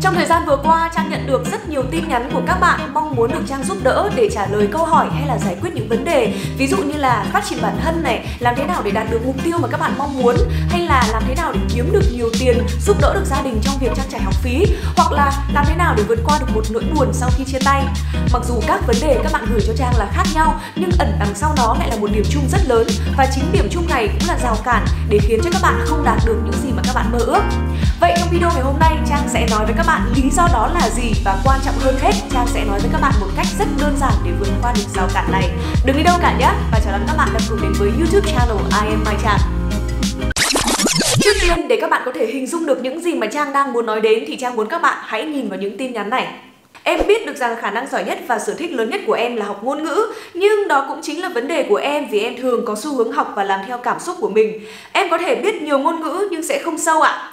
Trong thời gian vừa qua, Trang nhận được rất nhiều tin nhắn của các bạn mong muốn được Trang giúp đỡ để trả lời câu hỏi hay là giải quyết những vấn đề. Ví dụ như là phát triển bản thân này, làm thế nào để đạt được mục tiêu mà các bạn mong muốn, hay là làm thế nào để kiếm được nhiều tiền, giúp đỡ được gia đình trong việc trang trải học phí, hoặc là làm thế nào để vượt qua được một nỗi buồn sau khi chia tay. Mặc dù các vấn đề các bạn gửi cho Trang là khác nhau, nhưng ẩn đằng sau đó lại là một điểm chung rất lớn và chính điểm chung này cũng là rào cản để khiến cho các bạn không đạt được những gì mà các bạn mơ ước. Vậy trong video ngày hôm nay Trang sẽ nói với các bạn lý do đó là gì và quan trọng hơn hết Trang sẽ nói với các bạn một cách rất đơn giản để vượt qua được rào cản này. Đừng đi đâu cả nhé và chào đón các bạn đã cùng đến với YouTube channel I am Mai Trang. Trước tiên để các bạn có thể hình dung được những gì mà Trang đang muốn nói đến thì Trang muốn các bạn hãy nhìn vào những tin nhắn này. Em biết được rằng khả năng giỏi nhất và sở thích lớn nhất của em là học ngôn ngữ, nhưng đó cũng chính là vấn đề của em vì em thường có xu hướng học và làm theo cảm xúc của mình. Em có thể biết nhiều ngôn ngữ nhưng sẽ không sâu ạ. À.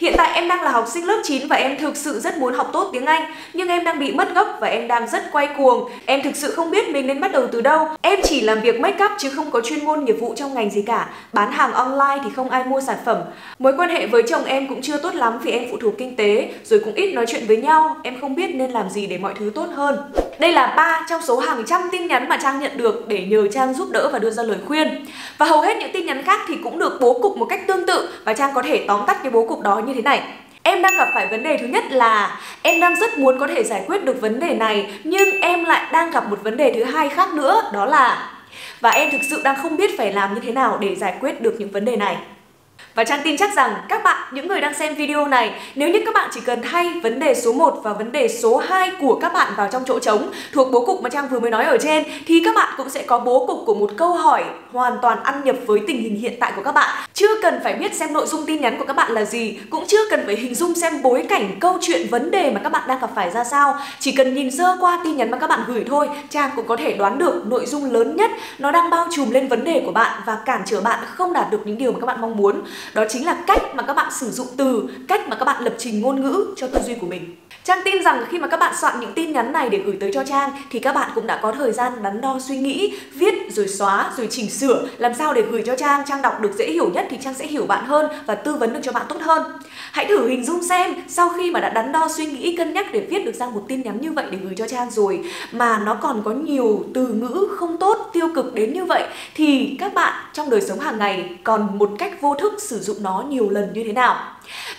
Hiện tại em đang là học sinh lớp 9 và em thực sự rất muốn học tốt tiếng Anh, Nhưng em đang bị mất gốc và em đang rất quay cuồng. Em thực sự không biết mình nên bắt đầu từ đâu. Em chỉ làm việc make up chứ không có chuyên môn nghiệp vụ trong ngành gì cả. Bán hàng online thì không ai mua sản phẩm. Mối quan hệ với chồng em cũng chưa tốt lắm vì em phụ thuộc kinh tế, Rồi cũng ít nói chuyện với nhau. Em không biết nên làm gì để mọi thứ tốt hơn đây là ba trong số hàng trăm tin nhắn mà Trang nhận được để nhờ Trang giúp đỡ và đưa ra lời khuyên. Và hầu hết những tin nhắn khác thì cũng được bố cục một cách tương tự và Trang có thể tóm tắt cái bố cục đó như thế này. Em đang gặp phải vấn đề thứ nhất là em đang rất muốn có thể giải quyết được vấn đề này, nhưng em lại đang gặp một vấn đề thứ hai khác nữa, đó là và em thực sự đang không biết phải làm như thế nào để giải quyết được những vấn đề này. Và Trang tin chắc rằng các bạn, những người đang xem video này, nếu như các bạn chỉ cần thay vấn đề số 1 và vấn đề số 2 của các bạn vào trong chỗ trống thuộc bố cục mà Trang vừa mới nói ở trên thì các bạn cũng sẽ có bố cục của một câu hỏi hoàn toàn ăn nhập với tình hình hiện tại của các bạn. Chưa cần phải biết xem nội dung tin nhắn của các bạn là gì, cũng chưa cần phải hình dung xem bối cảnh câu chuyện vấn đề mà các bạn đang gặp phải ra sao. Chỉ cần nhìn sơ qua tin nhắn mà các bạn gửi thôi, Trang cũng có thể đoán được nội dung lớn nhất nó đang bao trùm lên vấn đề của bạn và cản trở bạn không đạt được những điều mà các bạn mong muốn đó chính là cách mà các bạn sử dụng từ cách mà các bạn lập trình ngôn ngữ cho tư duy của mình. Trang tin rằng khi mà các bạn soạn những tin nhắn này để gửi tới cho Trang thì các bạn cũng đã có thời gian đắn đo suy nghĩ, viết rồi xóa rồi chỉnh sửa làm sao để gửi cho Trang, Trang đọc được dễ hiểu nhất thì Trang sẽ hiểu bạn hơn và tư vấn được cho bạn tốt hơn. Hãy thử hình dung xem sau khi mà đã đắn đo suy nghĩ cân nhắc để viết được ra một tin nhắn như vậy để gửi cho Trang rồi mà nó còn có nhiều từ ngữ không tốt, tiêu cực đến như vậy thì các bạn trong đời sống hàng ngày còn một cách vô thức sử dụng nó nhiều lần như thế nào?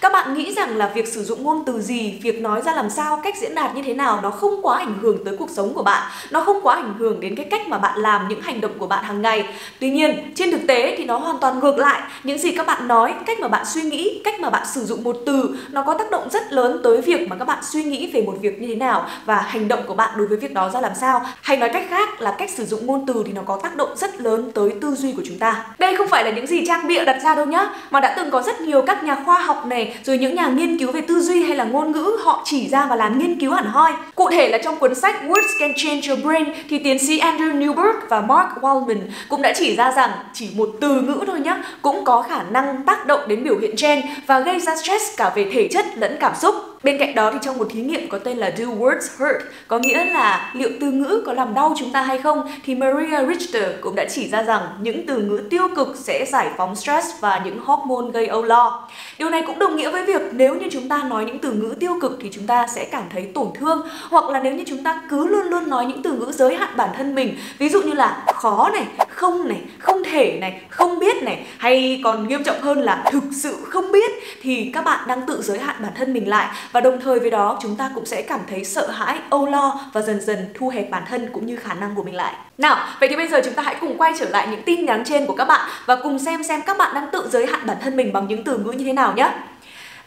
Các bạn nghĩ rằng là việc sử dụng ngôn từ gì, việc nói ra làm sao, cách diễn đạt như thế nào nó không quá ảnh hưởng tới cuộc sống của bạn, nó không quá ảnh hưởng đến cái cách mà bạn làm những hành động của bạn hàng ngày. Tuy nhiên, trên thực tế thì nó hoàn toàn ngược lại. Những gì các bạn nói, cách mà bạn suy nghĩ, cách mà bạn sử dụng một từ nó có tác động rất lớn tới việc mà các bạn suy nghĩ về một việc như thế nào và hành động của bạn đối với việc đó ra làm sao. Hay nói cách khác là cách sử dụng ngôn từ thì nó có tác động rất lớn tới tư duy của chúng ta. Đây không phải là những gì trang bịa đặt ra đâu nhá, mà đã từng có rất nhiều các nhà khoa học này, rồi những nhà nghiên cứu về tư duy hay là ngôn ngữ họ chỉ ra và làm nghiên cứu hẳn hoi. Cụ thể là trong cuốn sách Words Can Change Your Brain thì tiến sĩ Andrew Newberg và Mark Waldman cũng đã chỉ ra rằng chỉ một từ ngữ thôi nhá cũng có khả năng tác động đến biểu hiện gen và gây ra stress cả về thể chất lẫn cảm xúc. Bên cạnh đó thì trong một thí nghiệm có tên là Do Words Hurt, có nghĩa là liệu từ ngữ có làm đau chúng ta hay không, thì Maria Richter cũng đã chỉ ra rằng những từ ngữ tiêu cực sẽ giải phóng stress và những hormone gây âu lo. Điều này cũng đồng nghĩa với việc nếu như chúng ta nói những từ ngữ tiêu cực thì chúng ta sẽ cảm thấy tổn thương, hoặc là nếu như chúng ta cứ luôn luôn nói những từ ngữ giới hạn bản thân mình, ví dụ như là khó này, không này, không thể này, không biết này, hay còn nghiêm trọng hơn là thực sự không biết thì các bạn đang tự giới hạn bản thân mình lại và đồng thời với đó chúng ta cũng sẽ cảm thấy sợ hãi, âu lo và dần dần thu hẹp bản thân cũng như khả năng của mình lại. Nào, vậy thì bây giờ chúng ta hãy cùng quay trở lại những tin nhắn trên của các bạn và cùng xem xem các bạn đang tự giới hạn bản thân mình bằng những từ ngữ như thế nào nhé.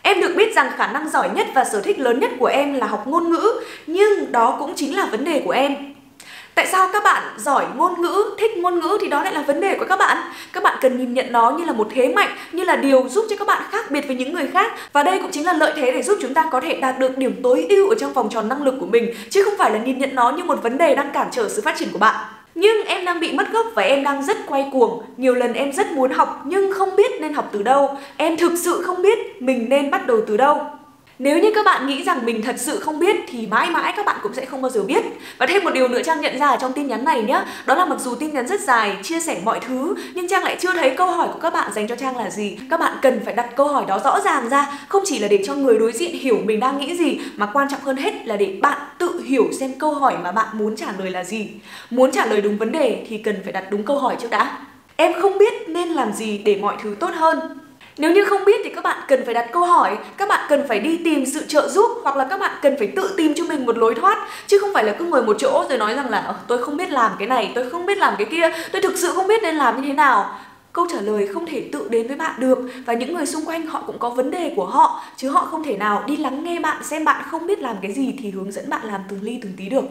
Em được biết rằng khả năng giỏi nhất và sở thích lớn nhất của em là học ngôn ngữ, nhưng đó cũng chính là vấn đề của em. Tại sao các bạn giỏi ngôn ngữ, thích ngôn ngữ thì đó lại là vấn đề của các bạn. Các bạn cần nhìn nhận nó như là một thế mạnh, như là điều giúp cho các bạn khác biệt với những người khác. Và đây cũng chính là lợi thế để giúp chúng ta có thể đạt được điểm tối ưu ở trong vòng tròn năng lực của mình, chứ không phải là nhìn nhận nó như một vấn đề đang cản trở sự phát triển của bạn. Nhưng em đang bị mất gốc và em đang rất quay cuồng Nhiều lần em rất muốn học nhưng không biết nên học từ đâu Em thực sự không biết mình nên bắt đầu từ đâu nếu như các bạn nghĩ rằng mình thật sự không biết thì mãi mãi các bạn cũng sẽ không bao giờ biết. Và thêm một điều nữa Trang nhận ra ở trong tin nhắn này nhé, đó là mặc dù tin nhắn rất dài, chia sẻ mọi thứ, nhưng Trang lại chưa thấy câu hỏi của các bạn dành cho Trang là gì. Các bạn cần phải đặt câu hỏi đó rõ ràng ra, không chỉ là để cho người đối diện hiểu mình đang nghĩ gì, mà quan trọng hơn hết là để bạn tự hiểu xem câu hỏi mà bạn muốn trả lời là gì. Muốn trả lời đúng vấn đề thì cần phải đặt đúng câu hỏi trước đã. Em không biết nên làm gì để mọi thứ tốt hơn nếu như không biết thì các bạn cần phải đặt câu hỏi, các bạn cần phải đi tìm sự trợ giúp hoặc là các bạn cần phải tự tìm cho mình một lối thoát chứ không phải là cứ ngồi một chỗ rồi nói rằng là ờ, tôi không biết làm cái này, tôi không biết làm cái kia, tôi thực sự không biết nên làm như thế nào. Câu trả lời không thể tự đến với bạn được và những người xung quanh họ cũng có vấn đề của họ chứ họ không thể nào đi lắng nghe bạn xem bạn không biết làm cái gì thì hướng dẫn bạn làm từng ly từng tí được.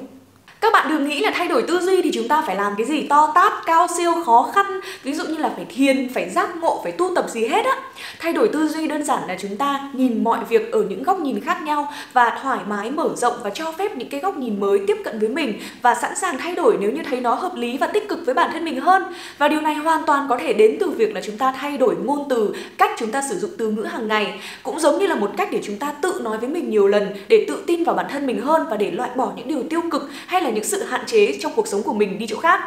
Các bạn đừng nghĩ là thay đổi tư duy thì chúng ta phải làm cái gì? To tát, cao siêu, khó khăn. Ví dụ như là phải thiền, phải giác ngộ, phải tu tập gì hết á. Thay đổi tư duy đơn giản là chúng ta nhìn mọi việc ở những góc nhìn khác nhau Và thoải mái mở rộng và cho phép những cái góc nhìn mới tiếp cận với mình Và sẵn sàng thay đổi nếu như thấy nó hợp lý và tích cực với bản thân mình hơn. Và điều này hoàn toàn có thể đến từ việc là chúng ta thay đổi ngôn từ, cách chúng ta sử dụng từ ngữ hàng ngày. Cũng giống như là một cách để chúng ta tự nói với mình nhiều lần Để tự tin vào bản thân mình hơn và để loại bỏ những điều tiêu cực hay là là những sự hạn chế trong cuộc sống của mình đi chỗ khác.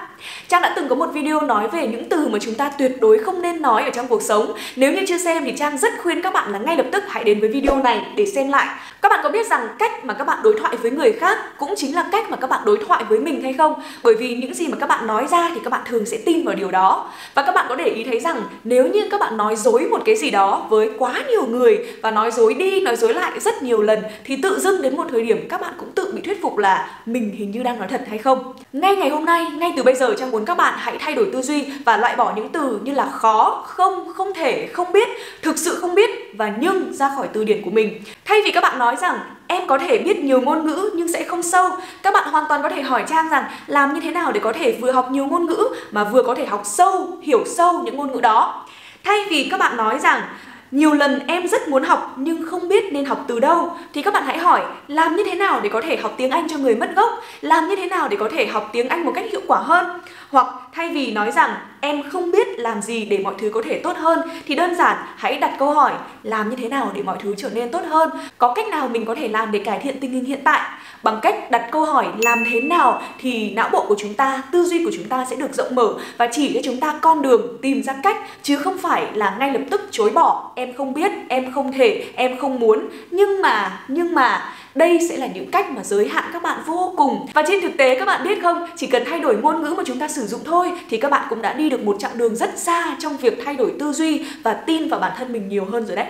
Trang đã từng có một video nói về những từ mà chúng ta tuyệt đối không nên nói ở trong cuộc sống. Nếu như chưa xem thì Trang rất khuyên các bạn là ngay lập tức hãy đến với video này để xem lại. Các bạn có biết rằng cách mà các bạn đối thoại với người khác cũng chính là cách mà các bạn đối thoại với mình hay không? Bởi vì những gì mà các bạn nói ra thì các bạn thường sẽ tin vào điều đó. Và các bạn có để ý thấy rằng nếu như các bạn nói dối một cái gì đó với quá nhiều người và nói dối đi, nói dối lại rất nhiều lần thì tự dưng đến một thời điểm các bạn cũng tự bị thuyết phục là mình hình như đang nói thật hay không. Ngay ngày hôm nay, ngay từ bây giờ Trang muốn các bạn hãy thay đổi tư duy và loại bỏ những từ như là khó, không, không thể, không biết, thực sự không biết và nhưng ra khỏi từ điển của mình. Thay vì các bạn nói rằng em có thể biết nhiều ngôn ngữ nhưng sẽ không sâu, các bạn hoàn toàn có thể hỏi Trang rằng làm như thế nào để có thể vừa học nhiều ngôn ngữ mà vừa có thể học sâu, hiểu sâu những ngôn ngữ đó. Thay vì các bạn nói rằng nhiều lần em rất muốn học nhưng không biết nên học từ đâu thì các bạn hãy hỏi làm như thế nào để có thể học tiếng Anh cho người mất gốc, làm như thế nào để có thể học tiếng Anh một cách hiệu quả hơn. Hoặc thay vì nói rằng em không biết làm gì để mọi thứ có thể tốt hơn thì đơn giản hãy đặt câu hỏi làm như thế nào để mọi thứ trở nên tốt hơn, có cách nào mình có thể làm để cải thiện tình hình hiện tại. Bằng cách đặt câu hỏi làm thế nào thì não bộ của chúng ta, tư duy của chúng ta sẽ được rộng mở và chỉ cho chúng ta con đường tìm ra cách chứ không phải là ngay lập tức chối bỏ em không biết, em không thể, em không muốn. Nhưng mà, nhưng mà đây sẽ là những cách mà giới hạn các bạn vô cùng. Và trên thực tế các bạn biết không, chỉ cần thay đổi ngôn ngữ mà chúng ta sử dụng thôi thì các bạn cũng đã đi được một chặng đường rất xa trong việc thay đổi tư duy và tin vào bản thân mình nhiều hơn rồi đấy.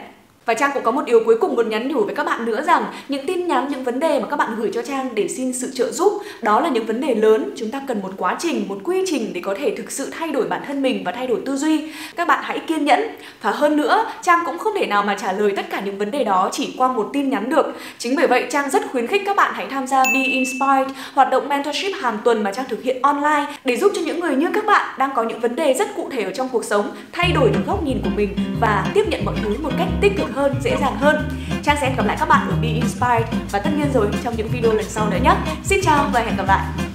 Và Trang cũng có một điều cuối cùng muốn nhắn nhủ với các bạn nữa rằng những tin nhắn, những vấn đề mà các bạn gửi cho Trang để xin sự trợ giúp đó là những vấn đề lớn, chúng ta cần một quá trình, một quy trình để có thể thực sự thay đổi bản thân mình và thay đổi tư duy. Các bạn hãy kiên nhẫn và hơn nữa, Trang cũng không thể nào mà trả lời tất cả những vấn đề đó chỉ qua một tin nhắn được. Chính bởi vậy Trang rất khuyến khích các bạn hãy tham gia Be Inspired, hoạt động mentorship hàng tuần mà Trang thực hiện online để giúp cho những người như các bạn đang có những vấn đề rất cụ thể ở trong cuộc sống thay đổi được góc nhìn của mình và tiếp nhận mọi thứ một cách tích cực hơn, dễ dàng hơn. Trang sẽ hẹn gặp lại các bạn ở Be Inspired và tất nhiên rồi trong những video lần sau nữa nhé. Xin chào và hẹn gặp lại.